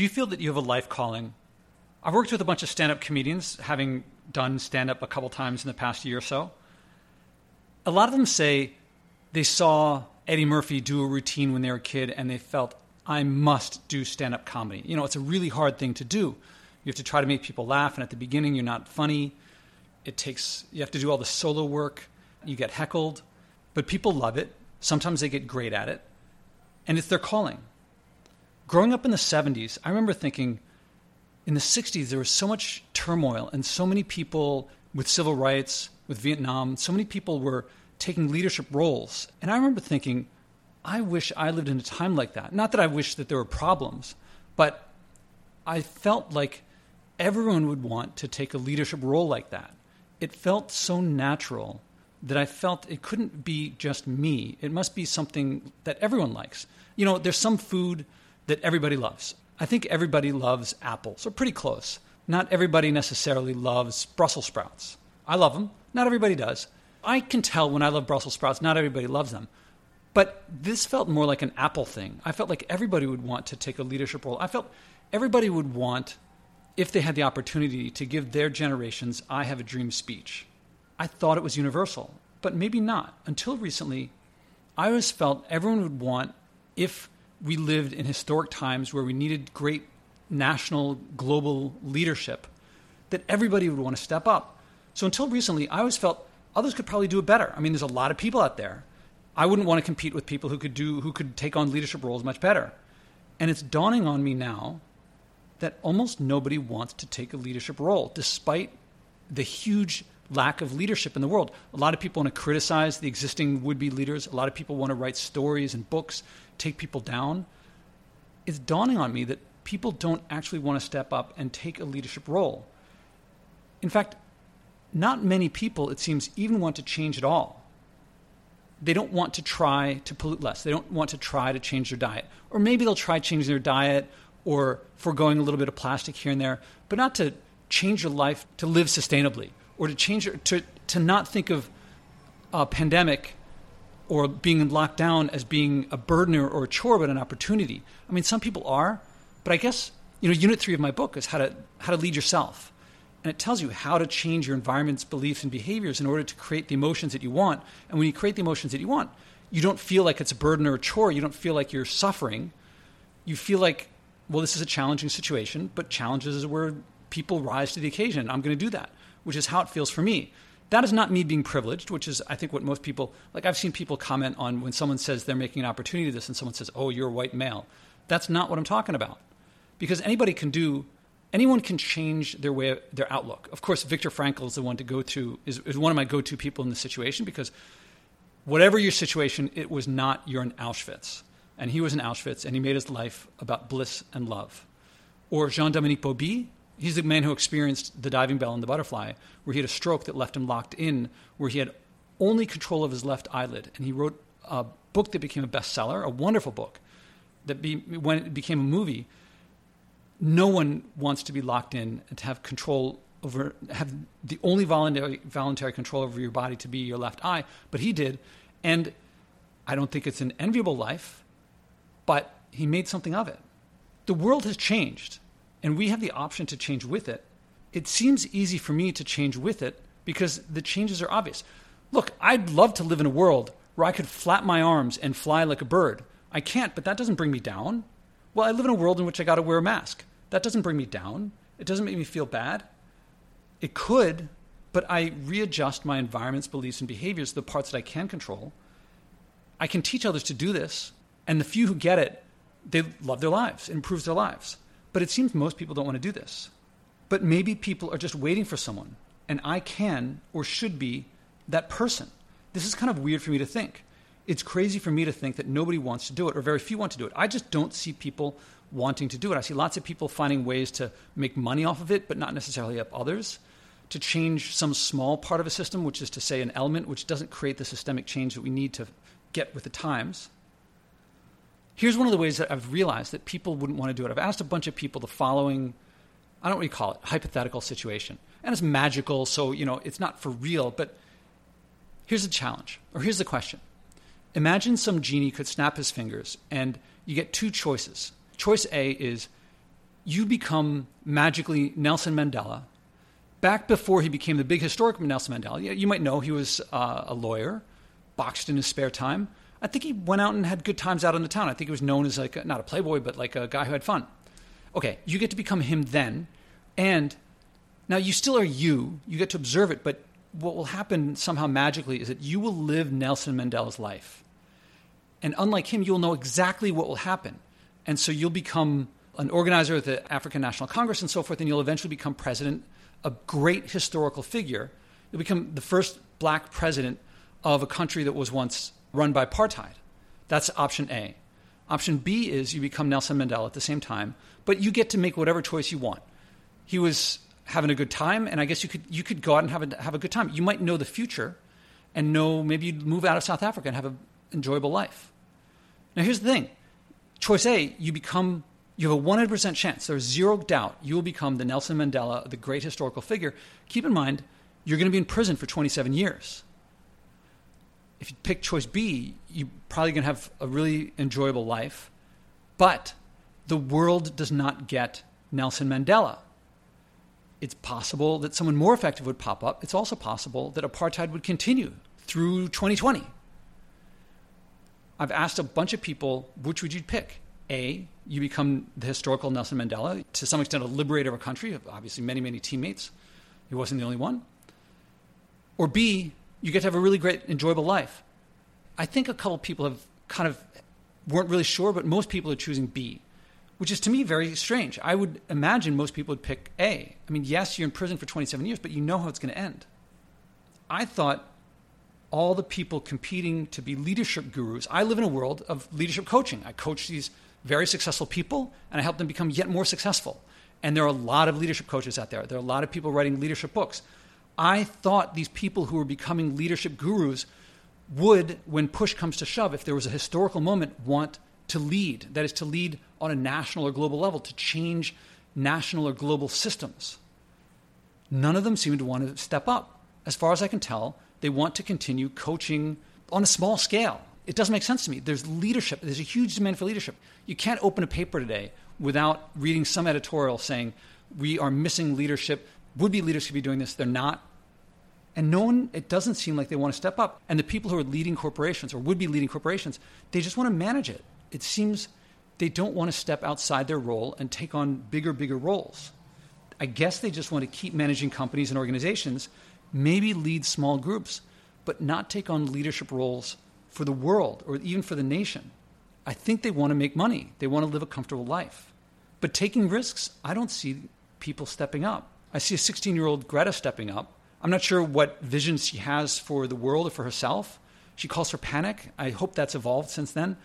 Do you feel that you have a life calling? I've worked with a bunch of stand up comedians, having done stand up a couple times in the past year or so. A lot of them say they saw Eddie Murphy do a routine when they were a kid and they felt, I must do stand up comedy. You know, it's a really hard thing to do. You have to try to make people laugh, and at the beginning, you're not funny. It takes, you have to do all the solo work. You get heckled, but people love it. Sometimes they get great at it, and it's their calling. Growing up in the 70s, I remember thinking, in the 60s, there was so much turmoil and so many people with civil rights, with Vietnam, so many people were taking leadership roles. And I remember thinking, I wish I lived in a time like that. Not that I wish that there were problems, but I felt like everyone would want to take a leadership role like that. It felt so natural that I felt it couldn't be just me. It must be something that everyone likes. You know, there's some food that everybody loves. I think everybody loves apples, or pretty close. Not everybody necessarily loves Brussels sprouts. I love them. Not everybody does. I can tell when I love Brussels sprouts, not everybody loves them. But this felt more like an apple thing. I felt like everybody would want to take a leadership role. I felt everybody would want, if they had the opportunity, to give their generations I Have a Dream speech. I thought it was universal, but maybe not. Until recently, I always felt everyone would want, if we lived in historic times where we needed great national, global leadership, that everybody would want to step up. So until recently, I always felt others could probably do it better. I mean, there's a lot of people out there. I wouldn't want to compete with people who could do who could take on leadership roles much better. And it's dawning on me now that almost nobody wants to take a leadership role, despite the huge lack of leadership in the world. A lot of people want to criticize the existing would be leaders. A lot of people want to write stories and books, take people down. It's dawning on me that people don't actually want to step up and take a leadership role. In fact, not many people, it seems, even want to change at all. They don't want to try to pollute less. They don't want to try to change their diet. Or maybe they'll try changing their diet or foregoing a little bit of plastic here and there, but not to change your life to live sustainably or to change to to not think of a pandemic or being locked down as being a burden or, or a chore, but an opportunity. I mean, some people are, but I guess you know, unit three of my book is how to how to lead yourself, and it tells you how to change your environment's beliefs and behaviors in order to create the emotions that you want. And when you create the emotions that you want, you don't feel like it's a burden or a chore. You don't feel like you're suffering. You feel like, well, this is a challenging situation, but challenges is where people rise to the occasion. I'm going to do that which is how it feels for me. That is not me being privileged, which is, I think, what most people like. I've seen people comment on when someone says they're making an opportunity to this and someone says, oh, you're a white male. That's not what I'm talking about. Because anybody can do, anyone can change their way, their outlook. Of course, Viktor Frankl is the one to go to, is, is one of my go to people in this situation because whatever your situation, it was not you're in Auschwitz. And he was in Auschwitz and he made his life about bliss and love. Or Jean Dominique Bauby, he's the man who experienced the diving bell and the butterfly, where he had a stroke that left him locked in, where he had only control of his left eyelid. And he wrote a book that became a bestseller, a wonderful book, that be, when it became a movie, no one wants to be locked in and to have control over, have the only voluntary, voluntary control over your body to be your left eye. But he did. And I don't think it's an enviable life, but he made something of it. The world has changed and we have the option to change with it, it seems easy for me to change with it because the changes are obvious. Look, I'd love to live in a world where I could flap my arms and fly like a bird. I can't, but that doesn't bring me down. Well, I live in a world in which I got to wear a mask. That doesn't bring me down. It doesn't make me feel bad. It could, but I readjust my environment's beliefs and behaviors, the parts that I can control. I can teach others to do this, and the few who get it, they love their lives. It improves their lives. But it seems most people don't want to do this. But maybe people are just waiting for someone, and I can or should be that person. This is kind of weird for me to think. It's crazy for me to think that nobody wants to do it, or very few want to do it. I just don't see people wanting to do it. I see lots of people finding ways to make money off of it, but not necessarily help others. To change some small part of a system, which is to say an element which doesn't create the systemic change that we need to get with the times. Here's one of the ways that I've realized that people wouldn't want to do it. I've asked a bunch of people the following, I don't really call it, hypothetical situation. And it's magical, so, you know, it's not for real, but here's the challenge, or here's the question. Imagine some genie could snap his fingers and you get two choices. Choice A is you become magically Nelson Mandela. Back before he became the big historic Nelson Mandela, you might know he was uh, a lawyer, boxed in his spare time. I think he went out and had good times out in the town. I think he was known as like a, not a playboy, but like a guy who had fun. Okay, you get to become him then, and now you still are you. You get to observe it, but what will happen somehow magically is that you will live Nelson Mandela's life. And unlike him, you'll know exactly what will happen. And so you'll become an organizer of the African National Congress and so forth, and you'll eventually become president, a great historical figure. You'll become the first black president of a country that was once run by apartheid. That's option A. Option B is you become Nelson Mandela at the same time, but you get to make whatever choice you want. He was having a good time, and I guess you could you could go out and have a, have a good time. You might know the future, and know maybe you'd move out of South Africa and have an enjoyable life. Now here's the thing: choice A, you become you have a 100% chance. There's zero doubt you will become the Nelson Mandela, the great historical figure. Keep in mind, you're going to be in prison for 27 years if you pick choice B, you're probably going to have a really enjoyable life. But the world does not get Nelson Mandela. It's possible that someone more effective would pop up. It's also possible that apartheid would continue through 2020. I've asked a bunch of people, which would you pick? A, you become the historical Nelson Mandela, to some extent a liberator of a country, obviously many, many teammates. He wasn't the only one. Or B, you get to have a really great, enjoyable life. I think a couple people have kind of weren't really sure, but most people are choosing B, which is to me very strange. I would imagine most people would pick A. I mean, yes, you're in prison for 27 years, but you know how it's going to end. I thought all the people competing to be leadership gurus, I live in a world of leadership coaching. I coach these very successful people and I help them become yet more successful. And there are a lot of leadership coaches out there. There are a lot of people writing leadership books. I thought these people who were becoming leadership gurus would, when push comes to shove, if there was a historical moment, want to lead. That is, to lead on a national or global level, to change national or global systems. None of them seem to want to step up. As far as I can tell, they want to continue coaching on a small scale. It doesn't make sense to me. There's leadership, there's a huge demand for leadership. You can't open a paper today without reading some editorial saying, we are missing leadership. Would be leaders could be doing this. They're not. And no one, it doesn't seem like they want to step up. And the people who are leading corporations or would be leading corporations, they just want to manage it. It seems they don't want to step outside their role and take on bigger, bigger roles. I guess they just want to keep managing companies and organizations, maybe lead small groups, but not take on leadership roles for the world or even for the nation. I think they want to make money, they want to live a comfortable life. But taking risks, I don't see people stepping up. I see a 16 year old Greta stepping up I'm not sure what vision she has for the world or for herself. She calls her panic. I hope that's evolved since then.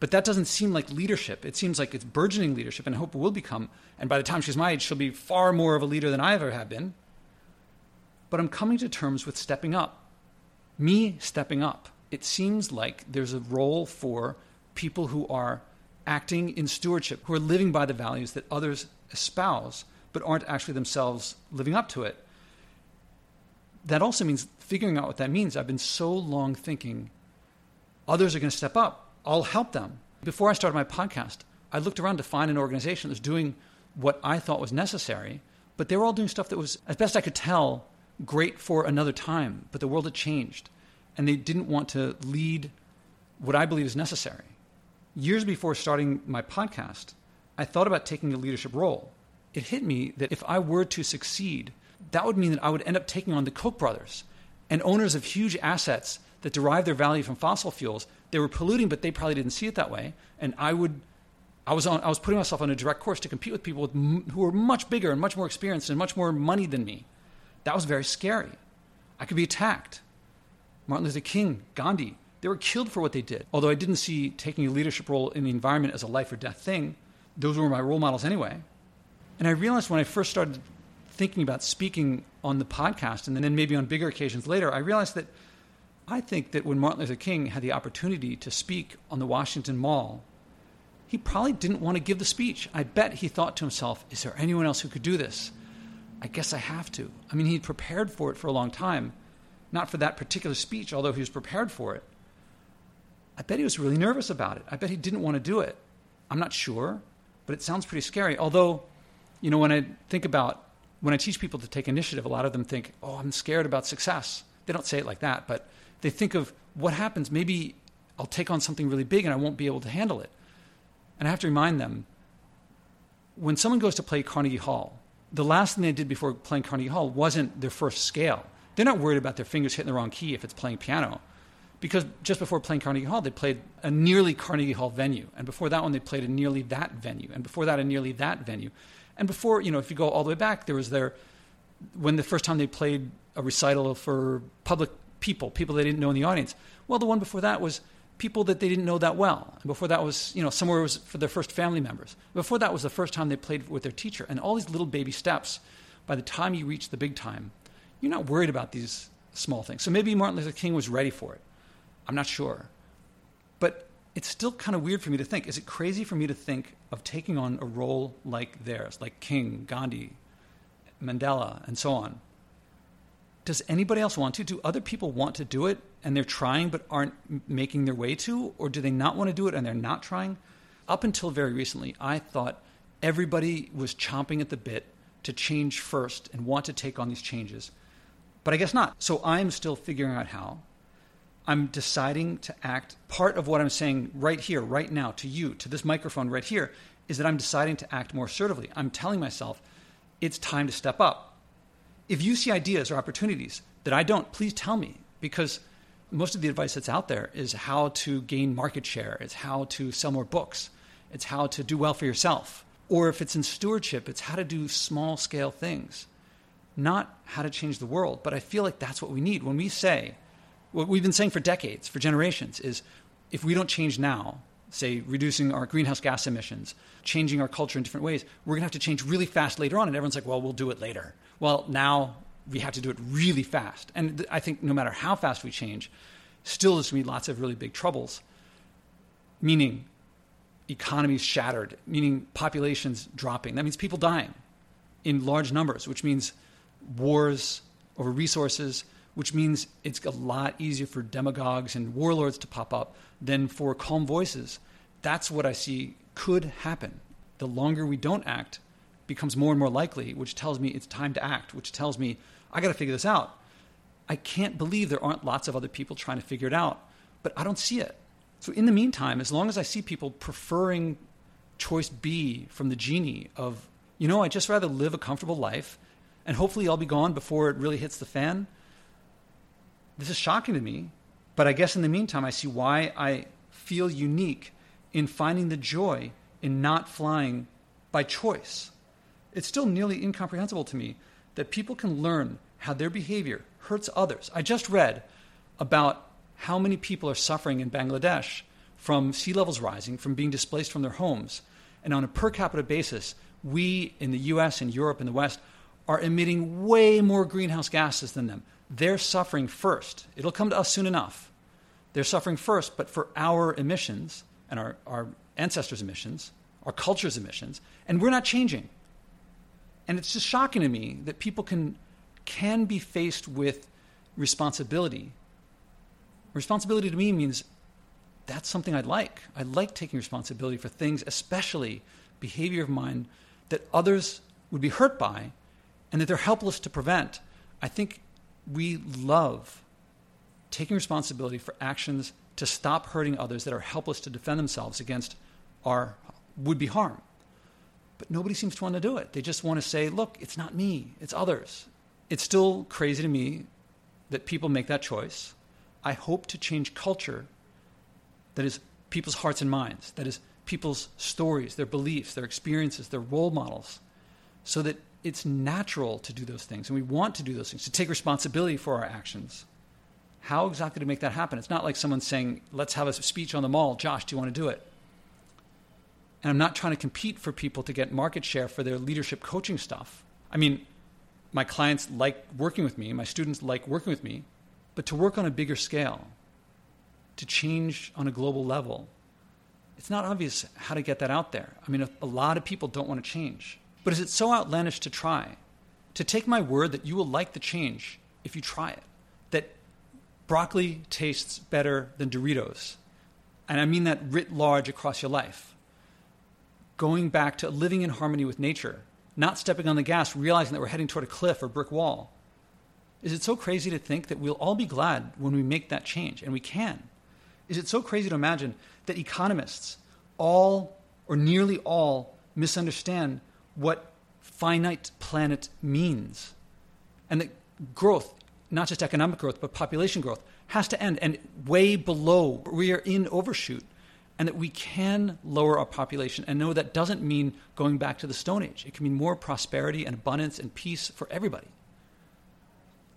But that doesn't seem like leadership. It seems like it's burgeoning leadership, and I hope it will become. And by the time she's my age, she'll be far more of a leader than I ever have been. But I'm coming to terms with stepping up. Me stepping up. It seems like there's a role for people who are acting in stewardship, who are living by the values that others espouse, but aren't actually themselves living up to it that also means figuring out what that means. I've been so long thinking others are going to step up. I'll help them. Before I started my podcast, I looked around to find an organization that was doing what I thought was necessary, but they were all doing stuff that was, as best I could tell, great for another time. But the world had changed, and they didn't want to lead what I believe is necessary. Years before starting my podcast, I thought about taking a leadership role. It hit me that if I were to succeed that would mean that I would end up taking on the Koch brothers and owners of huge assets that derive their value from fossil fuels. They were polluting, but they probably didn't see it that way. And I would, I was on, I was putting myself on a direct course to compete with people with, who were much bigger and much more experienced and much more money than me. That was very scary. I could be attacked. Martin Luther King, Gandhi, they were killed for what they did. Although I didn't see taking a leadership role in the environment as a life or death thing, those were my role models anyway. And I realized when I first started thinking about speaking on the podcast and then maybe on bigger occasions later, I realized that I think that when Martin Luther King had the opportunity to speak on the Washington Mall, he probably didn't want to give the speech. I bet he thought to himself, is there anyone else who could do this? I guess I have to. I mean, he'd prepared for it for a long time, not for that particular speech, although he was prepared for it. I bet he was really nervous about it. I bet he didn't want to do it. I'm not sure. but it sounds pretty scary. Although, you know, when I think about when I teach people to take initiative, a lot of them think, oh, I'm scared about success. They don't say it like that, but they think of what happens. Maybe I'll take on something really big and I won't be able to handle it. And I have to remind them when someone goes to play Carnegie Hall, the last thing they did before playing Carnegie Hall wasn't their first scale. They're not worried about their fingers hitting the wrong key if it's playing piano. Because just before playing Carnegie Hall, they played a nearly Carnegie Hall venue. And before that one, they played a nearly that venue. And before that, a nearly that venue. And before, you know, if you go all the way back, there was their, when the first time they played a recital for public people, people they didn't know in the audience. Well, the one before that was people that they didn't know that well. And before that was, you know, somewhere was for their first family members. Before that was the first time they played with their teacher. And all these little baby steps, by the time you reach the big time, you're not worried about these small things. So maybe Martin Luther King was ready for it. I'm not sure. But it's still kind of weird for me to think. Is it crazy for me to think of taking on a role like theirs, like King, Gandhi, Mandela, and so on? Does anybody else want to? Do other people want to do it and they're trying but aren't making their way to? Or do they not want to do it and they're not trying? Up until very recently, I thought everybody was chomping at the bit to change first and want to take on these changes. But I guess not. So I'm still figuring out how. I'm deciding to act. Part of what I'm saying right here, right now, to you, to this microphone right here, is that I'm deciding to act more assertively. I'm telling myself it's time to step up. If you see ideas or opportunities that I don't, please tell me because most of the advice that's out there is how to gain market share, it's how to sell more books, it's how to do well for yourself. Or if it's in stewardship, it's how to do small scale things, not how to change the world. But I feel like that's what we need. When we say, what we've been saying for decades, for generations, is if we don't change now, say reducing our greenhouse gas emissions, changing our culture in different ways, we're going to have to change really fast later on. And everyone's like, well, we'll do it later. Well, now we have to do it really fast. And I think no matter how fast we change, still there's going to be lots of really big troubles, meaning economies shattered, meaning populations dropping. That means people dying in large numbers, which means wars over resources, which means it's a lot easier for demagogues and warlords to pop up than for calm voices. That's what I see could happen. The longer we don't act becomes more and more likely, which tells me it's time to act, which tells me I got to figure this out. I can't believe there aren't lots of other people trying to figure it out, but I don't see it. So, in the meantime, as long as I see people preferring choice B from the genie of, you know, I just rather live a comfortable life and hopefully I'll be gone before it really hits the fan, this is shocking to me, but I guess in the meantime, I see why I feel unique in finding the joy in not flying by choice. It's still nearly incomprehensible to me that people can learn how their behavior hurts others. I just read about how many people are suffering in Bangladesh from sea levels rising, from being displaced from their homes. And on a per capita basis, we in the US and Europe and the West are emitting way more greenhouse gases than them. They're suffering first. It'll come to us soon enough. They're suffering first, but for our emissions and our, our ancestors' emissions, our culture's emissions, and we're not changing. And it's just shocking to me that people can, can be faced with responsibility. Responsibility to me means that's something I'd like. I like taking responsibility for things, especially behavior of mine that others would be hurt by and that they're helpless to prevent. I think we love taking responsibility for actions to stop hurting others that are helpless to defend themselves against our would be harm. But nobody seems to want to do it. They just want to say, look, it's not me, it's others. It's still crazy to me that people make that choice. I hope to change culture that is people's hearts and minds, that is people's stories, their beliefs, their experiences, their role models, so that it's natural to do those things and we want to do those things, to take responsibility for our actions. How exactly to make that happen? It's not like someone saying, let's have a speech on the mall. Josh, do you want to do it? And I'm not trying to compete for people to get market share for their leadership coaching stuff. I mean, my clients like working with me, my students like working with me, but to work on a bigger scale, to change on a global level, it's not obvious how to get that out there. I mean, a, lot of people don't want to change. But is it so outlandish to try? To take my word that you will like the change if you try it? That broccoli tastes better than Doritos? And I mean that writ large across your life. going back to living in harmony with nature, not stepping on the gas, realizing that we're heading toward a cliff or brick wall. Is it so crazy to think that we'll all be glad when we make that change? And we can. Is it so crazy to imagine that economists, all or nearly all, misunderstand what finite planet means? And that growth, not just economic growth, but population growth, has to end and way below. We are in overshoot. And that we can lower our population and no, that doesn't mean going back to the Stone Age. It can mean more prosperity and abundance and peace for everybody.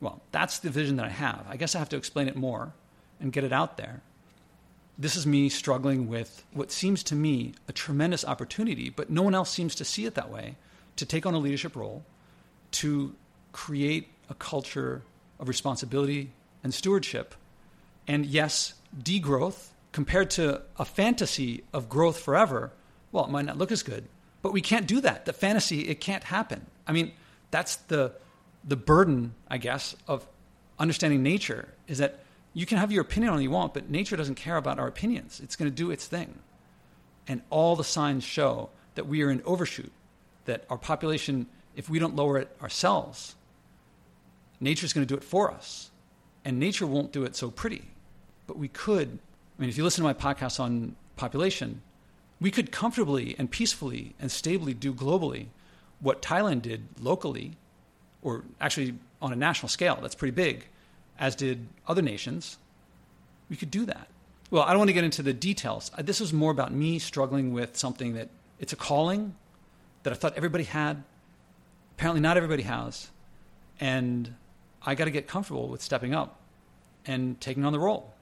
Well, that's the vision that I have. I guess I have to explain it more and get it out there. This is me struggling with what seems to me a tremendous opportunity, but no one else seems to see it that way to take on a leadership role, to create a culture of responsibility and stewardship. And yes, degrowth compared to a fantasy of growth forever, well, it might not look as good, but we can't do that. The fantasy, it can't happen. I mean, that's the the burden, I guess, of understanding nature is that you can have your opinion on what you want, but nature doesn't care about our opinions. It's going to do its thing. And all the signs show that we are in overshoot, that our population, if we don't lower it ourselves, nature's going to do it for us. And nature won't do it so pretty. But we could, I mean, if you listen to my podcast on population, we could comfortably and peacefully and stably do globally what Thailand did locally, or actually on a national scale. That's pretty big, as did other nations. We could do that. Well, I don't want to get into the details. Uh, this was more about me struggling with something that it's a calling that I thought everybody had. Apparently, not everybody has. And I got to get comfortable with stepping up and taking on the role.